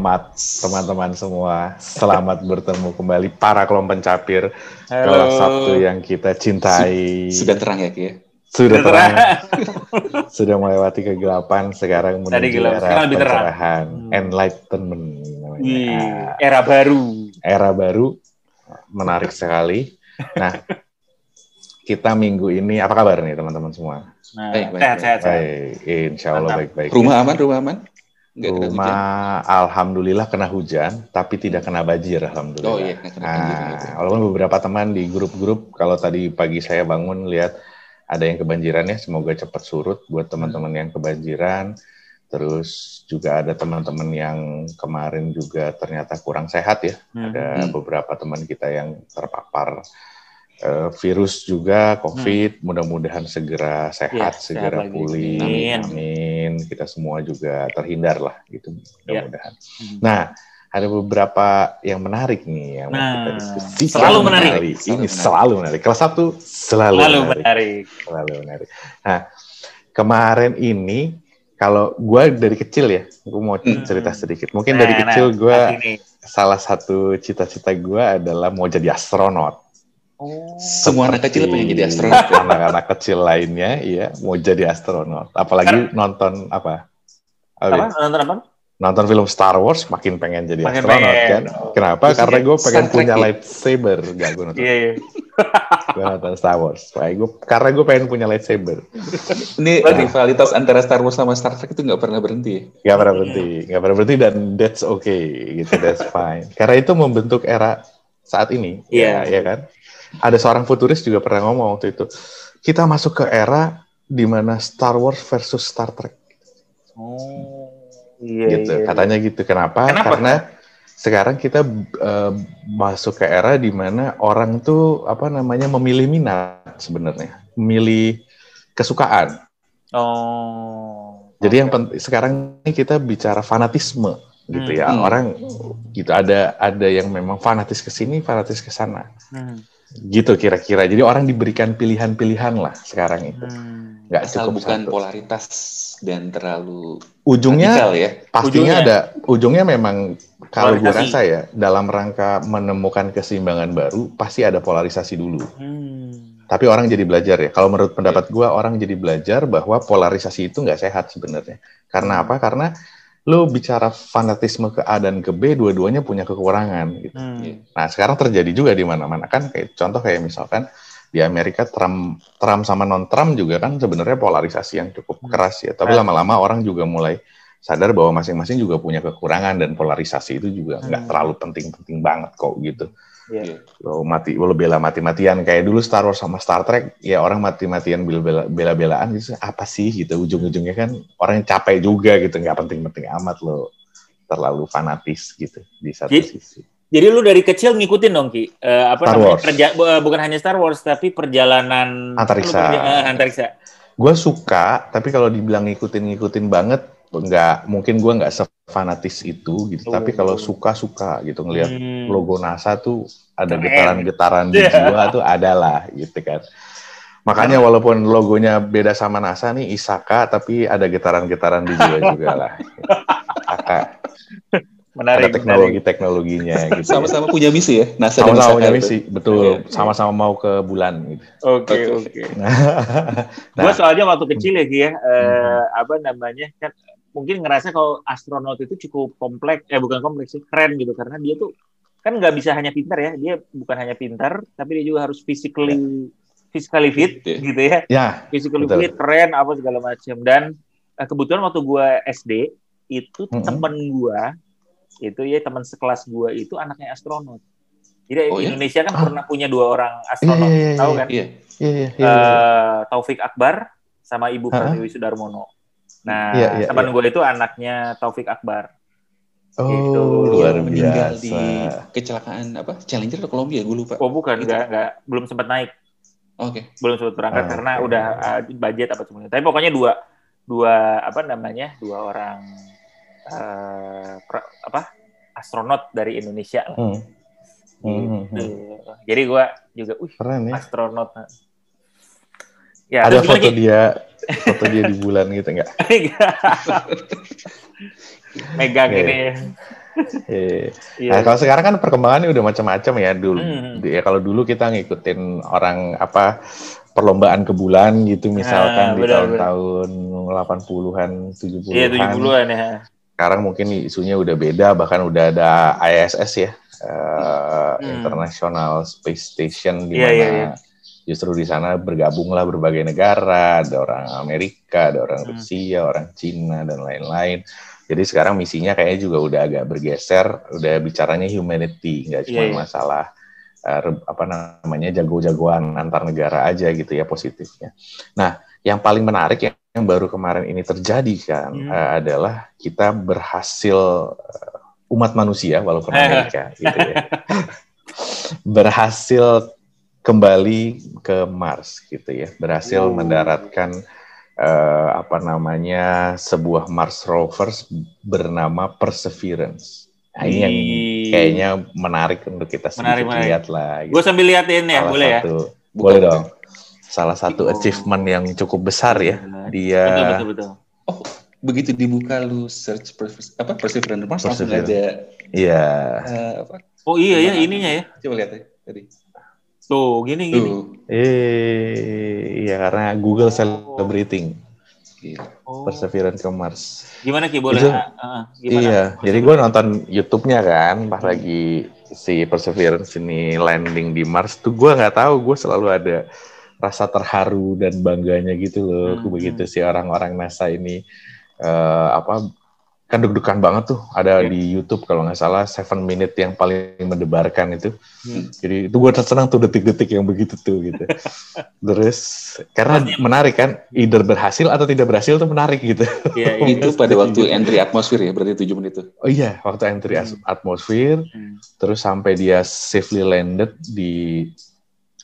Selamat teman-teman semua. Selamat bertemu kembali para kelompok pencapir. Kelas Sabtu yang kita cintai. Sudah terang ya, Ki? ya? Sudah terang. Sudah melewati kegelapan, sekarang Tadi menuju gelap, era sekarang lebih terang. pencerahan. Hmm. Enlightenment namanya. Wih, era baru. era baru menarik sekali. Nah, kita minggu ini apa kabar nih teman-teman semua? Nah, Baik, baik, sehat, baik. sehat, sehat. Baik, insya Allah baik-baik. Rumah aman, rumah aman? Nggak kena Rumah hujan? alhamdulillah kena hujan, tapi tidak kena banjir alhamdulillah. Oh iya, kena banjir. Nah, walaupun beberapa teman di grup-grup, kalau tadi pagi saya bangun lihat ada yang kebanjiran ya, semoga cepat surut buat teman-teman yang kebanjiran. Terus juga ada teman-teman yang kemarin juga ternyata kurang sehat ya. Hmm. Ada Hmm. beberapa teman kita yang terpapar eh, virus juga, COVID. Mudah-mudahan segera sehat, Ya, segera sehat pulih. Amin. Amin. Kita semua juga terhindar lah gitu. Ya. Mudah-mudahan. Hmm. Nah, ada beberapa yang menarik nih yang Nah, kita diskusikan. selalu menarik. Selalu Ini menarik. selalu menarik. Kelas satu selalu, Lalu menarik. menarik. Selalu menarik. Nah, kemarin ini kalau gue dari kecil ya, gue mau Hmm. cerita sedikit. Mungkin dari Nah, kecil nah, gue salah satu cita-cita gue adalah mau jadi astronot. Oh. Semua anak kecil pengen jadi astronot. ya? Anak-anak kecil lainnya, iya, mau jadi astronot. Apalagi nonton apa? Apa? Nonton apa? Nonton film Star Wars makin pengen jadi Makin astronot pengen. kan? Kenapa? Terus Karena gue pengen Star Trek punya ya? lightsaber. Gak gue nonton, Iya, iya. gue nonton Star Wars. Gue, karena gue pengen punya lightsaber. Ini Berarti- rivalitas antara Star Wars sama Star Trek itu nggak pernah berhenti. ya? Gak pernah berhenti, gak pernah berhenti dan that's okay gitu, that's fine. Karena itu membentuk era saat ini, Iya. ya, ya kan? Ada seorang futuris juga pernah ngomong waktu itu, kita masuk ke era di mana Star Wars versus Star Trek, Oh. Iya, gitu. iya. Katanya gitu. Kenapa? Kenapa? Karena sekarang kita eh, masuk ke era di mana orang tuh apa namanya memilih minat sebenarnya, memilih kesukaan. Oh. Jadi yang penting sekarang ini kita bicara fanatisme gitu ya. Hmm. Orang gitu ada ada yang memang fanatis ke sini, fanatis ke sana. Hmm. Gitu kira-kira. Jadi orang diberikan pilihan-pilihan lah sekarang itu. Hmm. Nggak Asal cukup bukan satu. polaritas dan terlalu Ujungnya radikal ya. pastinya Ujungnya. ada ujungnya memang kalau gue rasa ya dalam rangka menemukan keseimbangan baru pasti ada polarisasi dulu. Hmm. Tapi orang jadi belajar ya. Kalau menurut pendapat gue orang jadi belajar bahwa polarisasi itu nggak sehat sebenarnya. Karena apa? Karena lo bicara fanatisme ke A dan ke B, dua-duanya punya kekurangan. Gitu. Hmm. Iya. Nah sekarang terjadi juga di mana-mana kan. Kayak contoh kayak misalkan di Amerika Trump, Trump sama non Trump juga kan sebenarnya polarisasi yang cukup Hmm. keras ya. Tapi lama-lama orang juga mulai sadar bahwa masing-masing juga punya kekurangan dan polarisasi itu juga nggak Hmm. terlalu penting-penting banget kok gitu Iya. Iya. lo mati lo bela mati-matian kayak dulu Star Wars sama Star Trek ya orang mati-matian bela- bela-belaan gitu apa sih gitu ujung-ujungnya kan orang yang capek juga gitu nggak penting-penting amat lo terlalu fanatis gitu di satu Jadi- sisi Jadi lu dari kecil ngikutin dong Ki, Eh, apa Star namanya? Wars. perja- bu- eh, bukan hanya Star Wars tapi perjalanan Antariksa. Eh, antariksa. gue suka tapi kalau dibilang ngikutin-ngikutin banget nggak mungkin gue nggak sefanatis itu gitu Oh. tapi kalau suka suka gitu ngelihat Hmm. logo NASA tuh ada getaran-getaran di Iya. jiwa tuh ada lah gitu kan. Makanya walaupun logonya beda sama NASA nih Isaka tapi ada getaran-getaran di jiwa juga lah. Isaka Menarik. ada teknologi-teknologinya gitu. ya. Sama-sama punya misi ya. NASA dan Sama-sama Isaka punya itu. misi, betul. Iya. Sama-sama mau ke bulan gitu. Oke, Oke. oke. Nah, Gue soalnya waktu kecil ya Ki ya, eh, Hmm. apa namanya kan mungkin ngerasa kalau astronot itu cukup kompleks, eh bukan kompleks sih, keren gitu karena dia tuh kan nggak bisa hanya pintar ya, dia bukan hanya pintar, tapi dia juga harus physically physically fit Iya. gitu ya, ya, physically Betul. fit, keren apa segala macam dan eh, kebetulan waktu gue SD itu Mm-mm. temen gue itu ya teman sekelas gue itu anaknya astronot. Jadi Oh, ya? Indonesia kan Ah. pernah punya dua orang iya, astronot, iya, iya, tahu iya. kan? Iya. Iya, iya, iya. eh Taufik Akbar sama Ibu? Pertiwi Sudarmono. Nah, Iya, iya, teman iya. gue itu anaknya Taufik Akbar. Oh, gitu. luar Yang meninggal biasa. di kecelakaan apa? Challenger atau Columbia? Gue lupa. Oh bukan, enggak, enggak, belum sempat naik, Oke. belum sempat berangkat Ah, karena udah uh, budget apa semuanya. Tapi pokoknya dua, dua apa namanya, dua orang eh, pra- apa astronot dari Indonesia. lah. Hmm. Hmm, hmm, Gitu. hmm. Jadi gue juga, wih Keren ya. astronot. Ya, ada foto Ki? dia foto dia di bulan gitu enggak? Megang Iya. ini. Nah, kalau sekarang kan perkembangannya udah macam-macam ya dulu. Hmm. Ya kalau dulu kita ngikutin orang apa perlombaan ke bulan gitu misalkan Ah, di tahun-tahun 80-an, 70-an. Iya 70-an ya. Sekarang mungkin isunya udah beda bahkan udah ada ISS ya. eh, Hmm. International Space Station di Iya, mana iya, iya. Justru di sana bergabunglah berbagai negara, ada orang Amerika, ada orang Hmm. Rusia, orang Cina dan lain-lain. Jadi sekarang misinya kayaknya juga udah agak bergeser, udah bicaranya humanity, nggak cuma Iya, iya. masalah eh, apa namanya jago-jagoan antar negara aja gitu ya positifnya. Nah, yang paling menarik yang, yang baru kemarin ini terjadi kan Hmm. eh, adalah kita berhasil eh, umat manusia walaupun Amerika gitu ya berhasil kembali ke Mars gitu ya, berhasil Oh. mendaratkan eh, apa namanya sebuah Mars rovers bernama Perseverance. Nah, ini yang kayaknya menarik untuk kita Menarik, menarik. lihat lah. gitu. Gue sambil liatin ya, Salah boleh ya? satu, Bukan, boleh bukan. dong. Salah satu Oh. achievement yang cukup besar ya. Dia Betul, betul, betul. Oh, begitu dibuka lu search Perse- apa Perseverance Mars langsung ada Iya. eh, apa? Oh iya ya, ininya ya. Coba lihat ya tadi. Tuh, gini, gini. Tuh. Eh, iya karena Google celebrating Gila. Oh. Perseverance ke Mars. Gimana Ki, boleh? Itu- ah, gimana? Iya, jadi gue nonton YouTube-nya kan pas lagi si Perseverance ini landing di Mars tuh gue nggak tahu gue selalu ada rasa terharu dan bangganya gitu loh Hmm, begitu si orang-orang NASA ini eh, apa kan deg-degan banget tuh ada Iya. di YouTube kalau nggak salah seven minute yang paling mendebarkan itu Hmm. jadi itu gue senang tuh detik-detik yang begitu tuh gitu terus karena Pasti- menarik kan either berhasil atau tidak berhasil tuh menarik gitu Iya, iya. Itu pada waktu entry atmosfer ya, berarti 7 menit itu. Oh iya, waktu entry as- atmosfer, Hmm. terus sampai dia safely landed di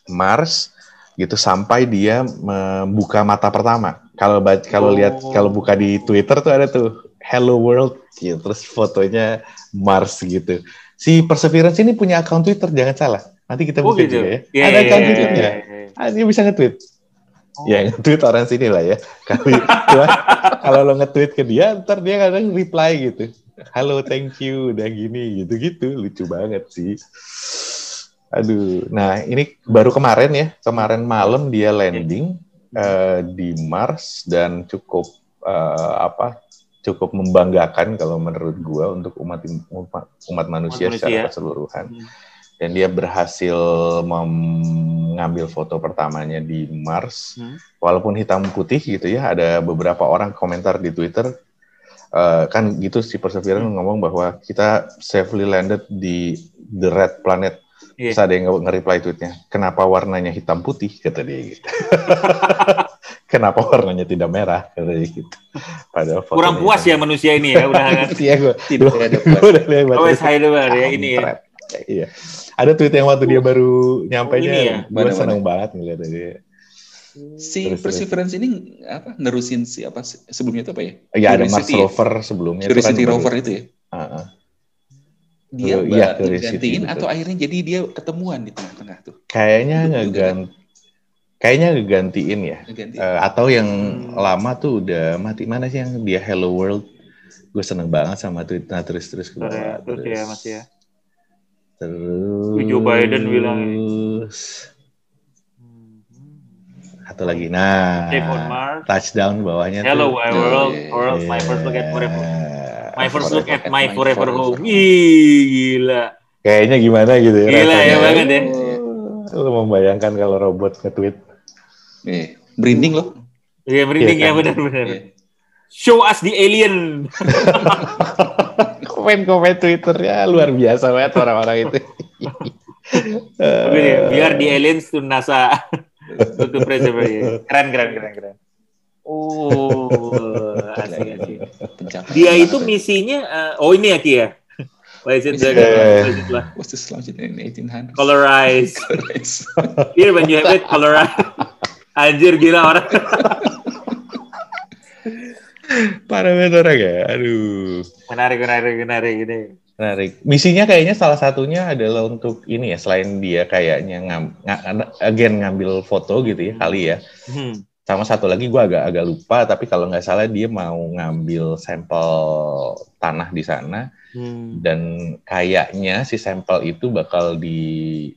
Mars, gitu sampai dia membuka mata pertama. Kalau kalau Oh. lihat kalau buka di Twitter tuh ada tuh Hello World, gitu. terus fotonya Mars gitu. Si Perseverance ini punya akun Twitter, jangan salah. Nanti kita Oh buka gitu. juga ya. Iya, ada iya, akun iya, Twitternya. iya, iya. Ah, dia bisa nge-tweet. Oh. Ya, nge-tweet orang sini lah ya. Kali kalau lo nge-tweet ke dia, ntar dia kadang reply gitu. Halo, thank you, udah gini, gitu-gitu. Lucu banget sih. Aduh, nah ini baru kemarin ya, kemarin malam dia landing eh, di Mars dan cukup eh, apa? Cukup membanggakan kalau menurut gua untuk umat umat, umat manusia manusia. secara keseluruhan Hmm. dan dia berhasil mengambil foto pertamanya di Mars Hmm. walaupun hitam putih gitu ya ada beberapa orang komentar di Twitter eh, kan gitu si Perseverance Hmm. ngomong bahwa kita safely landed di the red planet Iya. Terus ada yang nge- nge-reply tweetnya kenapa warnanya hitam putih kata dia gitu kenapa warnanya tidak merah dia gitu padahal Kurang puas ya manusia ini ya, udah Iya gue Tidak ada puas. udah lihat Oh, ya ini ya. Iya. Ada tweet yang waktu dia baru nyampainya, ini ya? gue seneng banget ngeliat dia. Si Terus, terus. Perseverance ini apa nerusin si apa se- sebelumnya itu apa ya? Ya ada Mars Curiosity ya? Rover sebelumnya. Curiosity kan baru- Rover itu ya. Ah. Dia Oh, iya, Curiosity, gantiin atau akhirnya jadi dia ketemuan di tengah-tengah tuh. Kayaknya ngeganti, kayaknya ngegantiin ya. Ganti. Eh, atau yang Hmm. lama tuh udah mati mana sih yang dia Hello World? Gue seneng banget sama tweet nah, terus terus ke Terus ya, bawah, terus ya Mas ya. Terus. Joe Biden bilang Atau lagi, nah. Touchdown bawahnya Hello tuh. world, world, my first look at forever. My first look at my forever home. Ih, gila. Kayaknya gimana gitu ya. Gila ya rasanya. banget ya. Lu membayangkan kalau robot nge-tweet. Eh, merinding loh. Iya, merinding Iya ya kan? benar-benar. Iya. Show us the alien. Komen-komen Twitternya luar biasa banget orang-orang itu. Oke, biar the aliens to NASA untuk preserve. Keren, keren, keren, keren. Oh, asik, asik. Pencapaian Dia banget itu ya. misinya, eh, oh ini ya Ki ya? Why is it the, Yeah. launched in 1800? Colorize. Colorize. Here when you have it, colorize. Anjir gila orang. Parah banget orang ya. Aduh. Menarik, menarik, menarik ini. Menarik. Misinya kayaknya salah satunya adalah untuk ini ya, selain dia kayaknya ngam, nga- again ngambil foto gitu ya, kali ya. Hmm. sama satu lagi gue agak agak lupa tapi kalau nggak salah dia mau ngambil sampel tanah di sana Hmm. dan kayaknya si sampel itu bakal di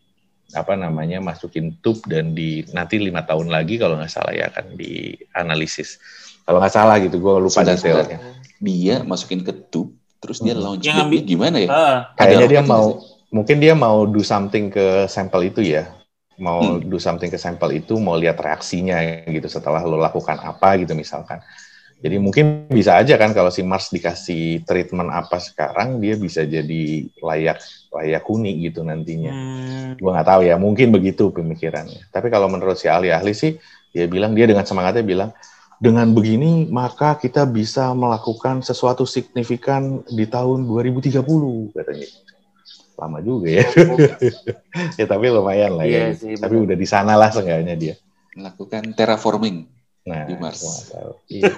apa namanya masukin tube dan di nanti lima tahun lagi kalau nggak salah ya akan dianalisis kalau nggak salah gitu gue lupa detailnya Dia masukin ke tube, terus dia Hmm. launch Yang ambil- gimana ya? Ah, kayaknya dia mau mungkin dia mau do something ke sampel itu ya mau Hmm. do something ke sampel itu mau lihat reaksinya gitu setelah lo lakukan apa gitu misalkan jadi mungkin bisa aja kan kalau si Mars dikasih treatment apa sekarang dia bisa jadi layak layak huni gitu nantinya hmm. gua nggak tahu ya mungkin begitu pemikirannya tapi kalau menurut si ahli-ahli sih dia bilang dia dengan semangatnya bilang dengan begini maka kita bisa melakukan sesuatu signifikan di tahun 2030 katanya lama juga ya ya tapi lumayan lah Iya ya sih, tapi benar. udah di sana lah seenggaknya dia Melakukan terraforming. nah Di Mars. gua nggak tahu. Iya.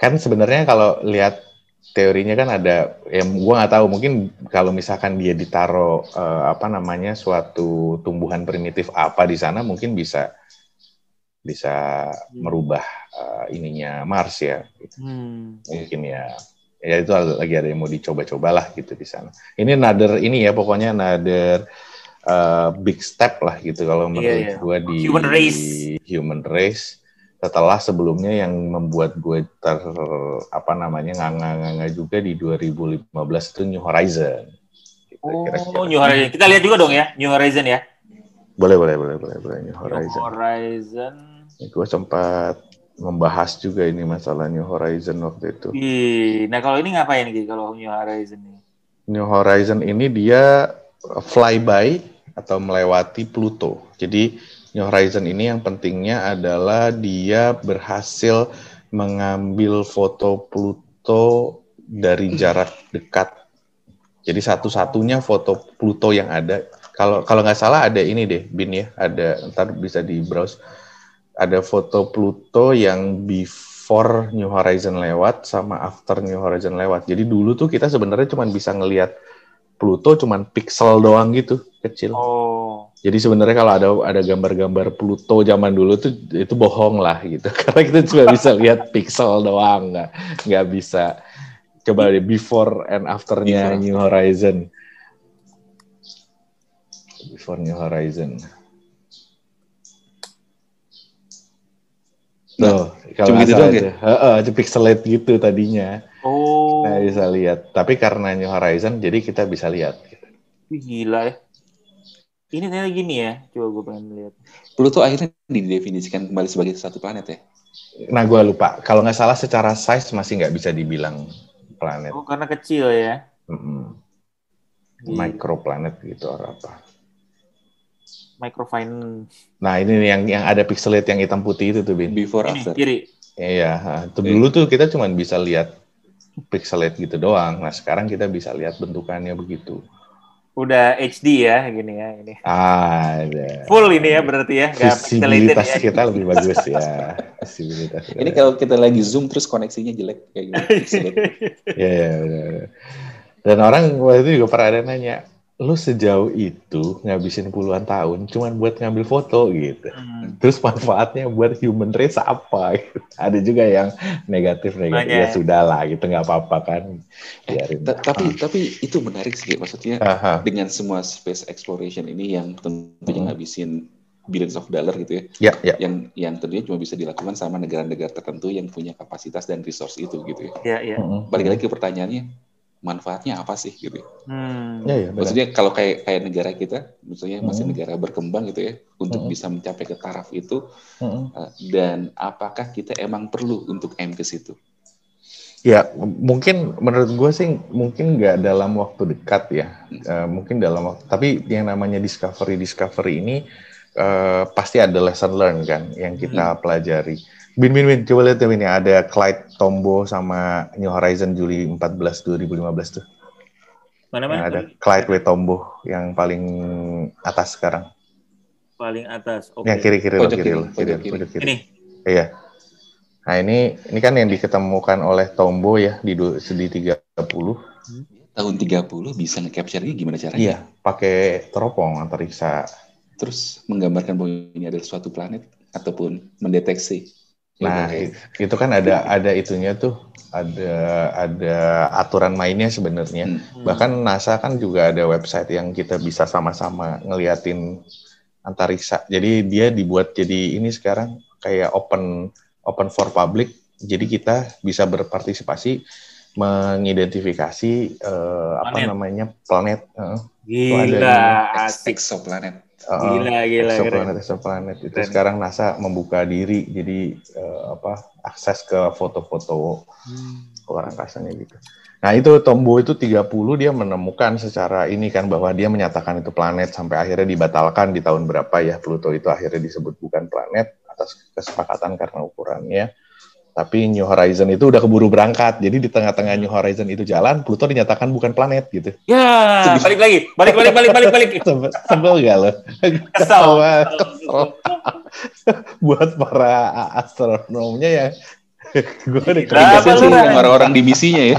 kan sebenarnya kalau lihat teorinya kan ada yang gua nggak tahu mungkin kalau misalkan dia ditaro eh, apa namanya suatu tumbuhan primitif apa di sana mungkin bisa bisa merubah eh, ininya Mars ya Hmm. mungkin ya ya itu lagi ada yang mau dicoba-cobalah gitu di sana ini another ini ya pokoknya another uh, big step lah gitu kalau menurut Iya, iya. gue di Human race. human race setelah sebelumnya yang membuat gue ter apa namanya nganga-nganga juga di 2015 itu New Horizon Gitu, kira-kira. Oh, New Horizon. Kita lihat juga dong ya, New Horizon ya. boleh boleh boleh boleh boleh New New Horizon Horizon. gue sempat membahas juga ini masalah New Horizon waktu itu Ih, nah kalau ini ngapain Ki kalau New Horizon ini? New Horizon ini dia flyby atau melewati Pluto. Jadi New Horizon ini yang pentingnya adalah dia berhasil mengambil foto Pluto dari jarak dekat. Jadi satu-satunya foto Pluto yang ada. Kalau kalau nggak salah ada ini deh, Bin ya, ada ntar bisa di browse. Ada foto Pluto yang before New Horizon lewat sama after New Horizon lewat. Jadi dulu tuh kita sebenarnya cuma bisa ngelihat Pluto cuman pixel doang gitu, kecil. Oh. Jadi sebenarnya kalau ada ada gambar-gambar Pluto zaman dulu tuh itu bohong lah gitu. Karena kita cuma bisa lihat pixel doang, nggak nggak bisa coba deh before and afternya Before, New Horizon. Before New Horizon. Tuh, kalau cuma gitu doang ya? itu. Heeh, itu pixelate gitu tadinya. Oh. Nah, bisa lihat. Tapi karena New Horizon, jadi kita bisa lihat. gitu. Gila ya. Ini ternyata gini ya. Coba gue pengen lihat. Pluto akhirnya didefinisikan kembali sebagai satu planet ya. Nah, gue lupa. Kalau nggak salah secara size masih nggak bisa dibilang planet. Oh, karena kecil ya. Mm-mm. Di Microplanet gitu atau apa. microfinance. Nah, ini nih yang yang ada pixelate yang hitam putih itu tuh, Bin. Before Ini after. kiri. Iya, ha. itu dulu tuh kita cuma bisa lihat pixelate gitu doang. Nah, sekarang kita bisa lihat bentukannya begitu. Udah HD ya gini ya ini. Ah, ada. Full ini ya berarti ya. Visibilitas ya. kita lebih bagus ya. Visibilitas. Ini kalau kita lagi zoom terus koneksinya jelek kayak gitu. Iya, iya, benar, benar. Dan orang waktu itu juga pernah ada nanya, lu sejauh itu ngabisin puluhan tahun cuman buat ngambil foto gitu. Hmm. Terus manfaatnya buat human race apa? Gitu. Ada juga yang negatif negatif. Banyak. Ya sudah lah, gitu nggak apa-apa kan. Eh, Biarin. ta- tapi tapi itu menarik sih maksudnya Aha. dengan semua space exploration ini yang tentunya Hmm. ngabisin billions of dollar gitu ya Ya, ya. yang yang tentunya cuma bisa dilakukan sama negara-negara tertentu yang punya kapasitas dan resource itu gitu ya Ya, ya. Mm-mm. balik lagi ke pertanyaannya manfaatnya apa sih gitu ya? Hmm. Ya, ya, benar. maksudnya kalau kayak kayak negara kita maksudnya masih Hmm. negara berkembang gitu ya untuk Hmm. bisa mencapai ke taraf itu Mm-mm. uh, dan apakah kita emang perlu untuk aim ke situ Ya, mungkin menurut gue sih mungkin nggak dalam waktu dekat ya. Eh, mungkin dalam waktu, tapi yang namanya discovery discovery ini eh, pasti ada lesson learn kan yang kita pelajari. Bin Bin Bin, coba lihat ini ada Clyde Tombaugh sama New Horizon Juli 14 2015 tuh. Mana Yang mana ada Clyde W Tombaugh yang paling atas sekarang. paling atas. Oke. Yang kiri kiri lo Pojok kiri kiri, lo kiri, kiri. Ini. Iya. Nah ini ini kan yang diketemukan oleh Tombaugh ya di di 30. tahun 30 bisa nge-capture ini gimana caranya Iya, pakai teropong antariksa. terus menggambarkan bahwa ini adalah suatu planet ataupun mendeteksi. Nah, Gitu. itu kan ada ada itunya tuh, ada ada aturan mainnya sebenarnya. Hmm. Hmm. Bahkan NASA kan juga ada website yang kita bisa sama-sama ngeliatin antariksa. Jadi dia dibuat jadi ini sekarang kayak open open for public. Jadi kita bisa berpartisipasi mengidentifikasi eh, apa Planet. namanya planet. eh, Gila, asik. Exoplanet. Eh, Gila, gila, keren. exoplanet, exoplanet itu Keren. sekarang NASA membuka diri jadi eh, apa akses ke foto-foto Hmm. luar angkasanya gitu. Nah itu Tombo itu 30 dia menemukan secara ini kan bahwa dia menyatakan itu planet sampai akhirnya dibatalkan di tahun berapa ya Pluto itu akhirnya disebut bukan planet atas kesepakatan karena ukurannya. Tapi New Horizon itu udah keburu berangkat. Jadi di tengah-tengah New Horizon itu jalan, Pluto dinyatakan bukan planet gitu. Ya, balik lagi. Balik, balik, balik, balik, balik. Sebel, sebel gak lo? Kesel. Kesel. Buat para astronomnya ya. Gue udah lu, sih orang-orang di misinya ya.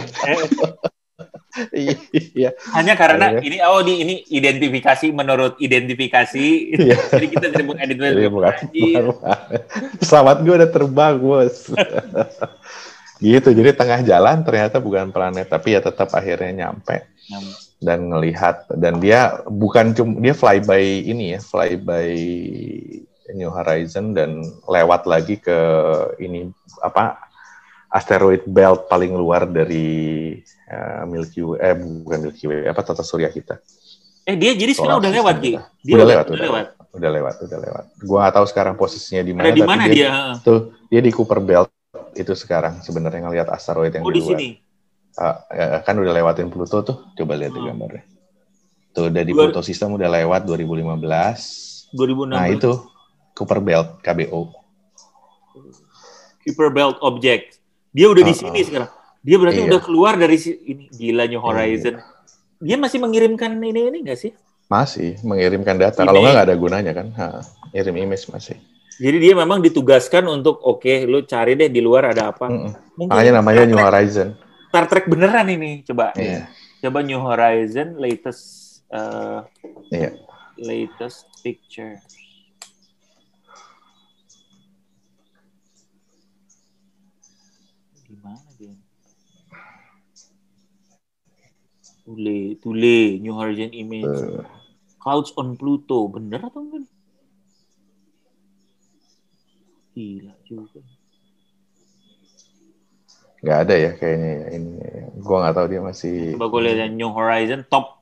Iya. Hanya karena Iya. ini oh di ini identifikasi menurut identifikasi. Iya. Jadi kita bukan, Anjir. bukan pesawat gue udah terbang bos. gitu. Jadi tengah jalan ternyata bukan planet, tapi ya tetap akhirnya nyampe dan ngelihat dan dia bukan cuma dia fly by ini ya, fly by New Horizon dan lewat lagi ke ini apa asteroid belt paling luar dari eh, Milky Way, eh bukan Milky Way, apa tata surya kita. Eh dia jadi sekarang udah lewat Ki. Dia Udah lewat, udah udah lewat. Udah lewat, udah lewat. Gua nggak tahu sekarang posisinya di mana. Ada di mana dia, dia? Tuh, dia di Cooper Belt itu sekarang sebenarnya ngelihat asteroid yang Oh di di luar. sini. Ya, kan udah lewatin Pluto tuh. Coba lihat di Hmm. gambarnya. Tuh udah di Dua- Pluto sistem udah lewat 2015. 2016. Nah, itu Cooper Belt KBO. Kuiper Belt Object. Dia udah di Uh-uh. sini sekarang. Dia berarti Iya. udah keluar dari ini gila New Horizon. Dia masih mengirimkan ini ini nggak sih? Masih mengirimkan data. Kalau nggak nggak ada gunanya kan. Ha, ngirim image masih. Jadi dia memang ditugaskan untuk oke, lu cari deh di luar ada apa. Mm-mm. Mungkin Makanya namanya Star New Trek- Horizon. Star Trek beneran ini. Coba. Iya. Coba New Horizon latest uh, Iya. latest picture. Di mana dia? Tule, Tule, New Horizon Image. Tuh. Clouds on Pluto, bener atau enggak? Gila juga. Nggak ada ya kayaknya ya ini. Gua nggak tahu dia masih. Coba gue lihat New Horizon top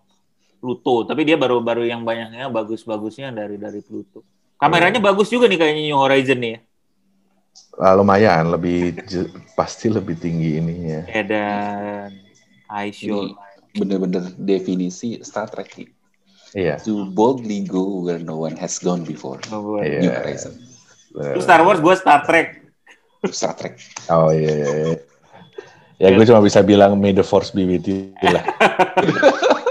Pluto, tapi dia baru-baru yang banyaknya bagus-bagusnya dari dari Pluto. Kameranya bagus juga nih kayaknya New Horizon nih ya. Ah, lumayan lebih pasti lebih tinggi ininya. Edan, high shot. Ini bener-bener definisi Star Trek. Ki. Iya. To boldly go where no one has gone before. Iya. New Horizon. bener. Lu Star Wars, gue Star Trek. Star Trek. Oh iya. iya, iya. Ya gue cuma bisa bilang may the force be with you lah.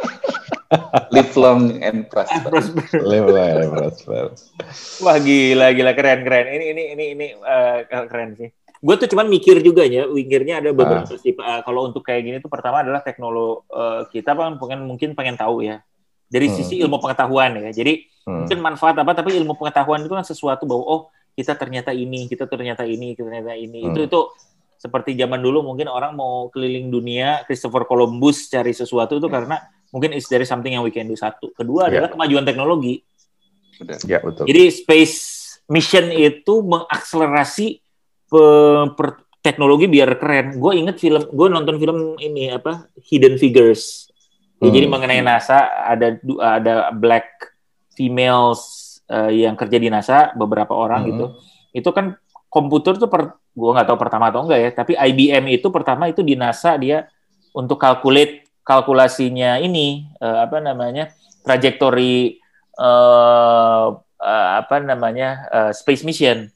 Live long and prosper. Live lah, live prosper. Wah gila gila keren keren. Ini ini ini ini eh, keren sih. Gue tuh cuman mikir juga ya, mikirnya ada beberapa tipe. eh, kalau untuk kayak gini tuh pertama adalah teknologi eh, kita kan pengen mungkin pengen tahu ya dari Hmm. sisi ilmu pengetahuan ya. Jadi Hmm. mungkin manfaat apa tapi ilmu pengetahuan itu kan sesuatu bahwa oh kita ternyata ini, kita ternyata ini, kita ternyata ini. Itu Hmm. itu seperti zaman dulu mungkin orang mau keliling dunia, Christopher Columbus cari sesuatu itu karena mungkin is is something yang we can do satu. Kedua Ya. adalah kemajuan teknologi. Ya betul. Jadi space mission itu mengakselerasi pe- per- teknologi biar keren. Gue inget film, gue nonton film ini apa Hidden Figures. Ya, Hmm. Jadi mengenai NASA ada ada black females eh, yang kerja di NASA beberapa orang Hmm. gitu. Itu kan komputer tuh per, gue nggak tahu pertama atau enggak ya. Tapi IBM itu pertama itu di NASA dia untuk calculate kalkulasinya ini eh, apa namanya trajektori eh, eh, apa namanya eh, space mission.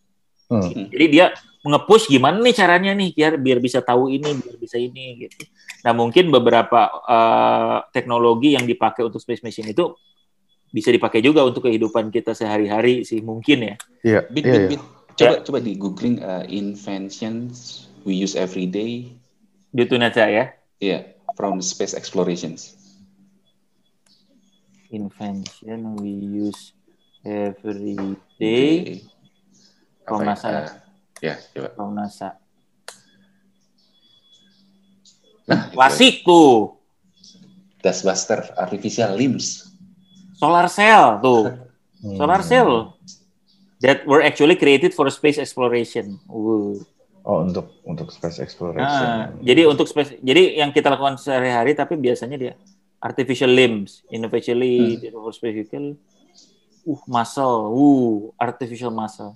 Hmm. Jadi dia nge-push gimana nih caranya nih biar biar bisa tahu ini, biar bisa ini gitu. Nah, mungkin beberapa eh, teknologi yang dipakai untuk space mission itu bisa dipakai juga untuk kehidupan kita sehari-hari sih mungkin ya. Iya, Bit, iya, bit, iya. bit. Coba, coba di googling uh, inventions we use every day. Gitu Naca ya. Yeah, from space explorations. Invention we use every day From Apa ya? NASA ya? Ya, coba. From NASA. Nah, Klasik tuh. Dustbuster Artificial Limbs. Solar cell tuh. Hmm. Solar cell that were actually created for space exploration. Uh. Oh, untuk untuk space exploration. Nah, jadi untuk space, jadi yang kita lakukan sehari-hari tapi biasanya dia artificial limbs, innovatively for space vehicle. Uh, muscle, uh, artificial muscle.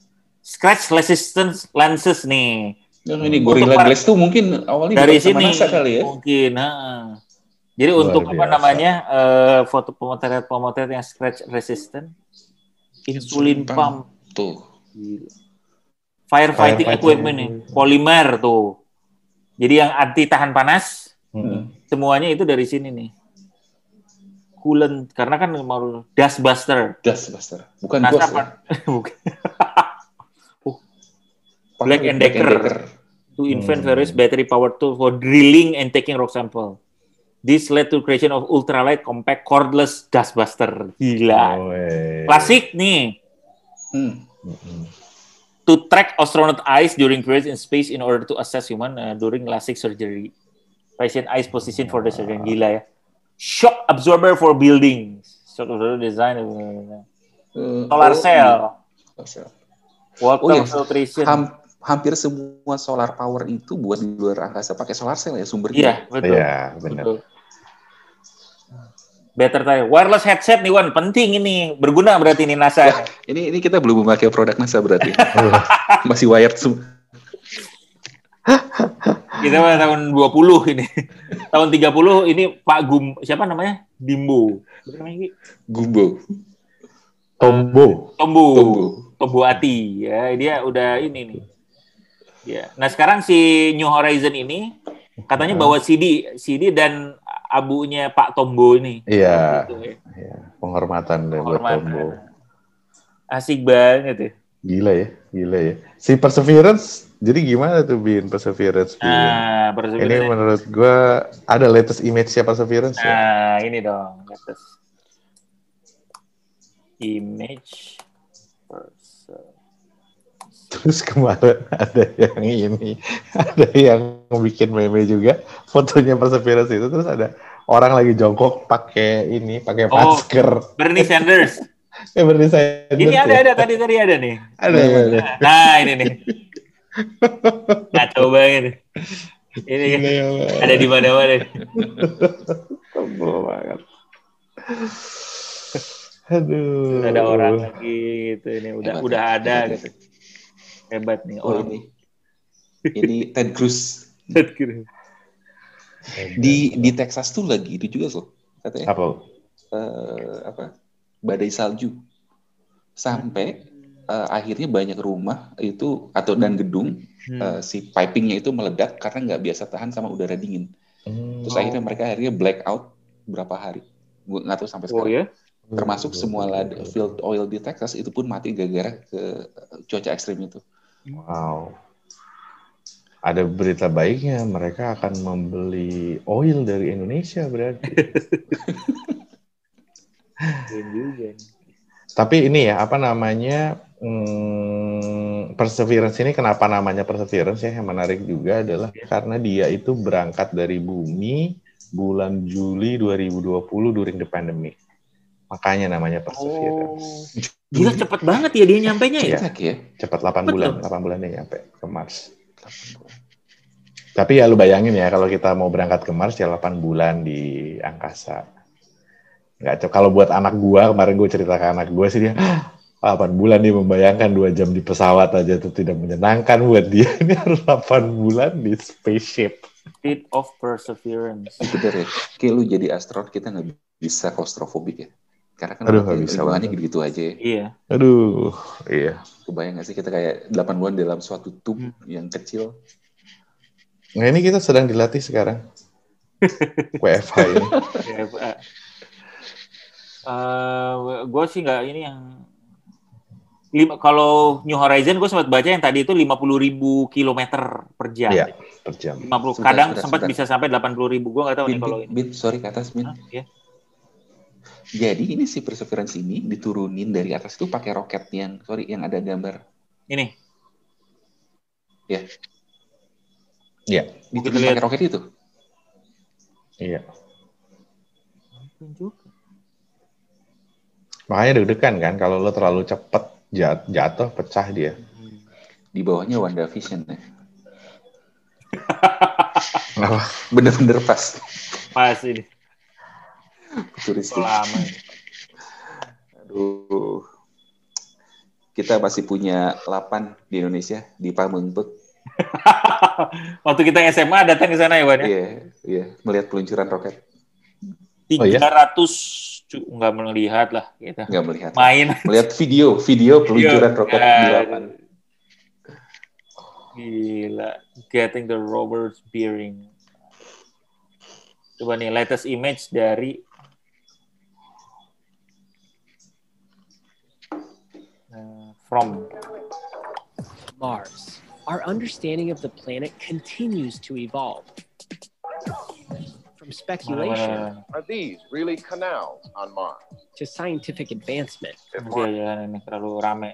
Scratch resistance lenses nih. Yang ini Untuk Gorilla para- Glass tuh mungkin awalnya dari sini NASA kali ya. mungkin nah. jadi Luar untuk apa biasa. namanya eh, foto pemotret pemotret yang scratch resistant insulin pump Tuh. Gila. firefighting Firefighting. equipment nih polimer tuh jadi yang anti tahan panas Hmm. semuanya itu dari sini nih coolant karena kan mau dust buster Dustbuster. Bukan NASA Ghost ya. apa Bukan. Black and Decker. to invent Hmm. various battery powered tools for drilling and taking rock sample. This led to creation of ultralight compact cordless dustbuster. Gila. Oh, eh. Klasik nih. Hmm. Mm-mm. To track astronaut eyes during periods in space in order to assess human uh, during LASIK surgery. Patient eyes position for the surgery. Gila ya. Shock absorber for buildings. Shock absorber design. uh, Solar oh, cell. solar cell. Water Oh, iya. filtration. Ham- hampir semua solar power itu buat di luar angkasa pakai solar cell ya sumbernya. Iya, betul. Iya, benar. Betul. Better tadi. Wireless headset nih Wan, penting ini. Berguna berarti ini NASA. Ini ini kita belum memakai produk NASA berarti. Masih wired semua. Kita mah tahun 20 ini. tahun 30 ini Pak Gum siapa namanya? Dimbo. Gumbo. Tombo. Tombo. Tombo. Tombo Ati. Ya, dia udah ini nih. Ya. Nah, sekarang si New Horizon ini katanya bawa CD, CD dan abunya Pak Tombo ini. Iya, Gitu ya. iya. penghormatan deh buat. Tombo. Asik banget ya. Gila ya, gila ya. Si Perseverance, jadi gimana tuh Bin Perseverance? Bin? Nah, Ini Perseverance. menurut gua ada latest image nya Perseverance ya? Nah, ini dong. Atas. Image. Terus kemarin ada yang ini, ada yang bikin meme juga, fotonya Perseverance itu terus ada orang lagi jongkok pakai ini, pakai Oh. masker. Bernie Sanders. Eh Bernie Sanders Ini ada, ya? ada. Tadi, tadi ada nih. Ada, ada. Nah, ini nih. Kacau banget. Ini Gila ya, ada di mana-mana. Tebel banget. Aduh. Ada orang lagi gitu. Ini udah Hebat, udah ya. ada gitu. Hebat nih Oh orang. ini. Ini Ted Cruz Gitu. di di Texas tuh lagi itu juga loh katanya apa? eh, apa badai salju sampai eh, akhirnya banyak rumah itu atau dan gedung Hmm. eh, si pipingnya itu meledak karena nggak biasa tahan sama udara dingin Hmm. terus Oh. akhirnya mereka akhirnya blackout berapa hari gue nggak tahu sampai Oh sekarang ya? termasuk semua lad field oil di Texas itu pun mati gara-gara ke cuaca ekstrim itu Wow. Ada berita baiknya, mereka akan membeli oil dari Indonesia berarti. Tapi ini ya, apa namanya, hmm, Perseverance ini kenapa namanya Perseverance ya, yang menarik juga adalah karena dia itu berangkat dari bumi bulan Juli 2020 during the pandemic. Makanya namanya Perseverance. Oh. Gila cepet banget ya dia nyampe nya ya? Iya. Cetak ya Cepat 8 Betul. bulan, 8 bulan nih nyampe ke Mars. Tapi ya lu bayangin ya kalau kita mau berangkat ke Mars ya 8 bulan di angkasa. Nggak cocok. Kalau buat anak gua kemarin gue cerita ke anak gua sih dia "Ah, 8 bulan nih membayangkan 2 jam di pesawat aja itu tidak menyenangkan buat dia. Ini harus 8 bulan di spaceship. State of perseverance. bener ya kayak lu jadi astronot kita nggak bisa klaustrofobik ya karena kan Aduh, nggak bisa banget. gitu-gitu aja ya. Iya. Aduh, iya. kebayang nggak sih kita kayak 8 bulan dalam suatu tube Hmm. yang kecil Nah ini kita sedang dilatih sekarang. WFH ini. Ya, Pak. Eh, gue sih nggak ini yang lima, kalau New Horizon gue sempat baca yang tadi itu 50 ribu kilometer per jam. Iya. Per jam. 50 Sebentar, kadang sebentar, sempat sebentar. bisa sampai 80 ribu gue nggak tahu nih kalau bin, ini. bin, sorry ke atas, Bin. Hah? Ya. Jadi ini si Perseverance ini diturunin dari atas itu pakai roket yang sorry yang ada gambar Ini Ya. Iya. Lihat. pakai roket itu. Iya. Makanya deg-degan kan kalau lo terlalu cepet jat- jatuh pecah dia. Di bawahnya Wanda Vision ya. Bener-bener pas. Pas ini. Futuristik. Lama. Aduh. Kita masih punya 8 di Indonesia di Pamengpeuk. Waktu kita SMA datang ke sana ya, Wan? ya? Iya, iya, melihat peluncuran roket. Oh, iya? 300 cu- nggak melihat lah kita. Nggak melihat. Main. Melihat video, video peluncuran Iya. roket di lapan. Gila. Getting the rover's bearing. Coba nih, latest image dari from Mars, our understanding of the planet continues to evolve. From speculation mana, Are these really canals on Mars? to scientific advancement. Oke, jangan ini terlalu rame.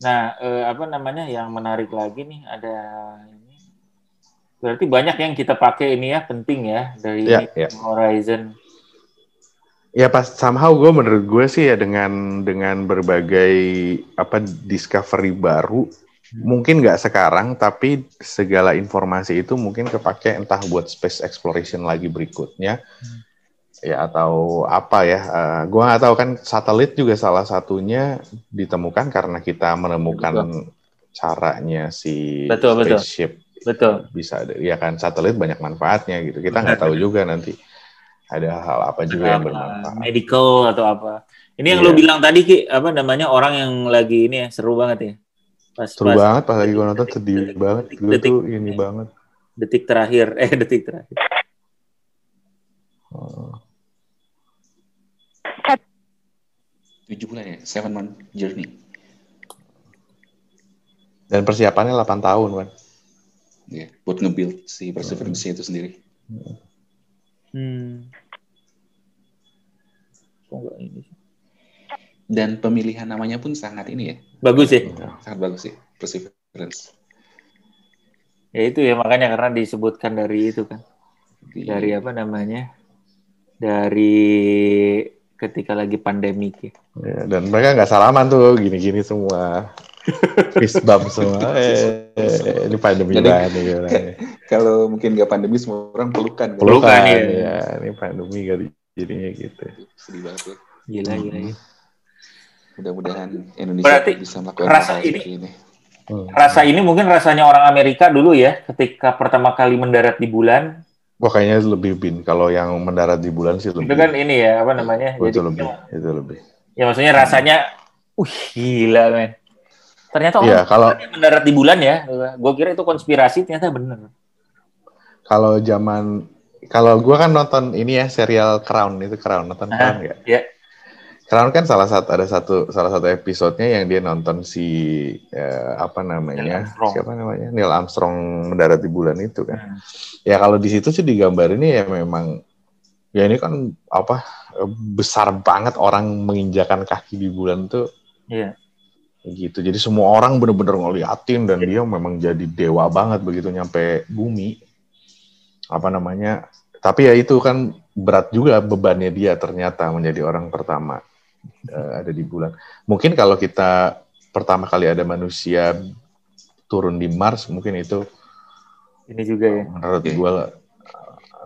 Nah, eh, apa namanya yang menarik lagi nih ada ini. Berarti banyak yang kita pakai ini ya penting ya dari Iya, iya. Horizon. Ya pas somehow gue menurut gue sih ya dengan dengan berbagai apa discovery baru mungkin nggak sekarang tapi segala informasi itu mungkin kepake entah buat space exploration lagi berikutnya. Ya atau apa ya Eh, gue nggak tahu kan satelit juga salah satunya ditemukan karena kita menemukan caranya si Betul, betul. spaceship Betul. bisa ya kan satelit banyak manfaatnya gitu. Kita nggak tahu juga nanti ada hal apa juga yang bermanfaat medical atau apa. Ini yang Iya. lu bilang tadi Ki, apa namanya orang yang lagi ini ya seru banget ya. Pas, seru pas banget pas lagi gue nonton sedih detik- banget detik- gue detik- tuh ini banget detik terakhir eh detik terakhir. Oh. Tujuh bulan ya, seven month journey. dan persiapannya 8 tahun kan Ya, buat nge-build si Perseverance itu sendiri. Hmm. Kok nggak ini sih? Dan pemilihan namanya pun sangat ini ya, Bagus ya. sangat bagus sih, Perseverance. Ya itu ya makanya karena disebutkan dari itu kan. Dari apa namanya? Dari ketika lagi pandemi ya. Ya, dan mereka nggak salaman tuh gini-gini semua fist bump semua eh, eh, ini pandemi Jadi- banget nih. Kalau mungkin nggak pandemi semua orang pelukan. kan? Pelukan, pelukan iya. ya ini pandemi kali jadinya gitu Sedih banget ya. Gila gila. Hmm. gila. Mudah-mudahan Indonesia Berarti bisa melakukan rasa hal ini- ini. Hmm. Rasa ini mungkin rasanya orang Amerika dulu ya ketika pertama kali mendarat di bulan. Wah kayaknya lebih bin kalau yang mendarat di bulan sih lebih Itu kan ini ya apa namanya? Oh, itu Jadi lebih itu lebih ya maksudnya rasanya uh gila men. Ternyata orang Iya, kalau- mendarat di bulan ya. Gue kira itu konspirasi ternyata bener. kalau zaman kalau gua kan nonton ini ya serial Crown itu Crown nonton Ah, Crown nggak ya. Crown kan salah satu ada satu salah satu episodenya yang dia nonton si eh, apa namanya siapa namanya Neil Armstrong mendarat di bulan itu kan Hmm. ya kalau di situ sih digambarin ya memang ya ini kan apa besar banget orang menginjakan kaki di bulan tuh Iya. Gitu jadi semua orang bener-bener ngeliatin dan dia memang jadi dewa banget begitu nyampe bumi apa namanya tapi ya itu kan berat juga bebannya dia ternyata menjadi orang pertama eh, ada di bulan mungkin kalau kita pertama kali ada manusia turun di Mars mungkin itu Ini juga ya. menurut gue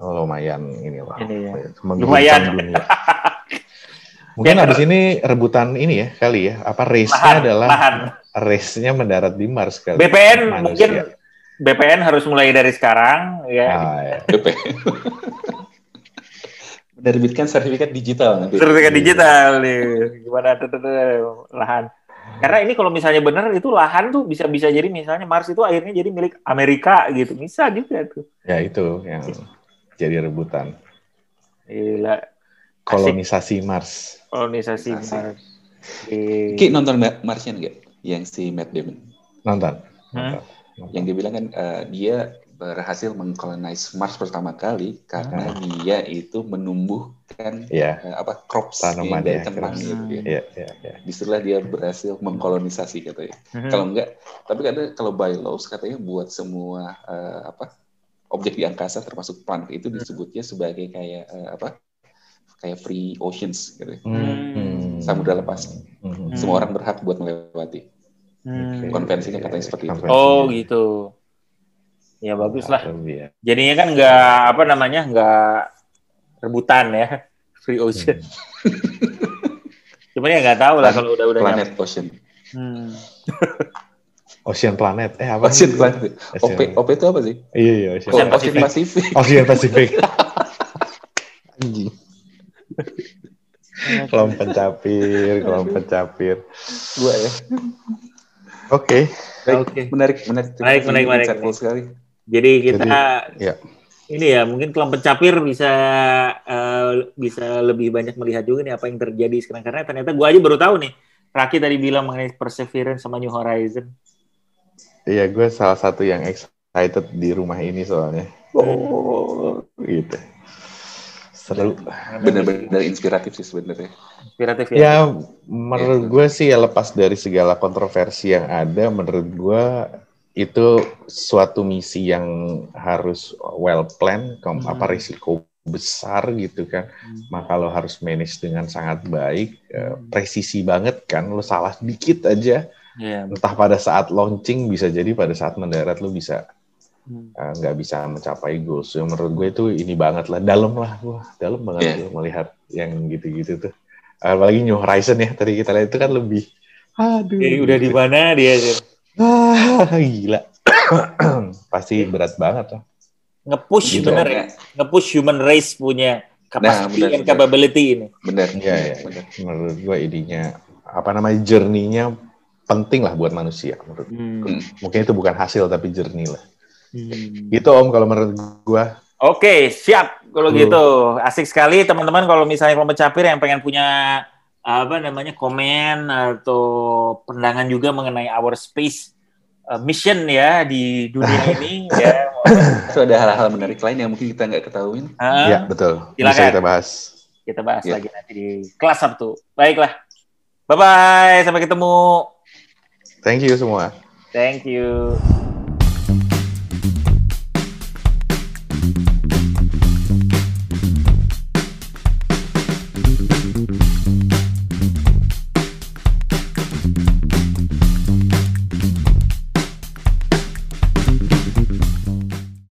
lumayan ini lah Ini ya. Lumayan. dunia. Mungkin Ya, habis ini rebutan ini ya kali ya apa race-nya Lahan, adalah lahan. race-nya mendarat di Mars kali. BPN Manusia. mungkin BPN harus mulai dari sekarang ya. Ah, ya. BP. Menerbitkan sertifikat digital nanti. Sertifikat digital nih. Gimana tuh, tuh, tuh, lahan. Karena ini kalau misalnya benar itu lahan tuh bisa bisa jadi misalnya Mars itu akhirnya jadi milik Amerika gitu. Bisa juga tuh. Ya itu yang jadi rebutan. Gila. Kolonisasi Mars. Kolonisasi. Mars. Oke. Ki nonton Ma- Martian nggak? Yang si Matt Damon. Nonton. Hmm? Nonton. Yang dia bilang kan eh, dia berhasil mengkolonize Mars pertama kali karena Hmm. dia itu menumbuh meningkatkan Iya, eh, apa crops Tanaman ya, crops. gitu ya. iya, iya, iya. Di situlah dia berhasil mengkolonisasi katanya. Mhm. Kalau enggak, tapi kadang kalau bylaws katanya buat semua eh, apa objek di angkasa termasuk planet itu disebutnya sebagai kayak eh, apa kayak free oceans gitu. ya. Hmm. Samudra lepas. Hmm. Semua orang berhak buat melewati. Hmm. Konvensinya katanya seperti itu. Oh gitu. Ya bagus lah. Iya. Jadinya kan nggak apa namanya nggak rebutan ya free ocean. Cuman ya nggak tahu lah kalau udah udah Planet ocean. Hmm. Ocean Planet. Eh apa? Ocean planet. OP OP itu apa sih? Iya, iya, Ocean. Ocean Pacific. Ocean Pacific. Anjing. Kelompok pencapir, kelompok pencapir. Gua ya. Oke. Baik, Oke. menarik, menarik. Menarik, menarik, menarik, menarik. sekali. Jadi kita ya. ini ya mungkin kelompok pencapir bisa eh, bisa lebih banyak melihat juga nih apa yang terjadi sekarang karena ternyata gua aja baru tahu nih. Raki tadi bilang mengenai Perseverance sama New Horizon. Iya, gue salah satu yang excited di rumah ini soalnya. Oh, gitu. Seru. Benar-benar inspiratif sih sebenarnya. Inspiratif ya. Ya, menurut gue sih ya lepas dari segala kontroversi yang ada, menurut gue itu suatu misi yang harus well kom- Hmm. apa risiko besar gitu kan. Maka lo harus manage dengan sangat baik, eh, presisi banget kan. Lo salah dikit aja, Iya. entah pada saat launching bisa jadi pada saat mendarat lo bisa Hmm. eh, nggak bisa mencapai goals. Yang menurut gue itu ini banget lah, dalam lah, wah dalam banget gue melihat yang gitu-gitu tuh. Apalagi New Horizon ya, tadi kita lihat itu kan lebih, aduh, Jadi udah di mana dia? Jen? ah, gila, pasti berat banget lah. Nge-push Gitu. bener ya. Nge-push human race punya capacity benar, and benar. capability ini. Benar. Iya, benar. Menurut gue ininya apa namanya journey-nya penting lah buat manusia. Menurut Hmm. mungkin itu bukan hasil tapi journey lah. Hmm. Gitu Om kalau menurut gue. Oke, siap. Kalau Hmm. gitu, asik sekali teman-teman. Kalau misalnya kelompok capir yang pengen punya apa namanya komen atau pandangan juga mengenai our space uh, mission ya di dunia ini ya. Itu ada hal-hal menarik lain yang mungkin kita nggak ketahuin. Ah, Iya betul. Bisa silakan. kita bahas. kita bahas Ya. lagi nanti di kelas Sabtu. Baiklah. Bye bye, sampai ketemu. Thank you semua. Thank you.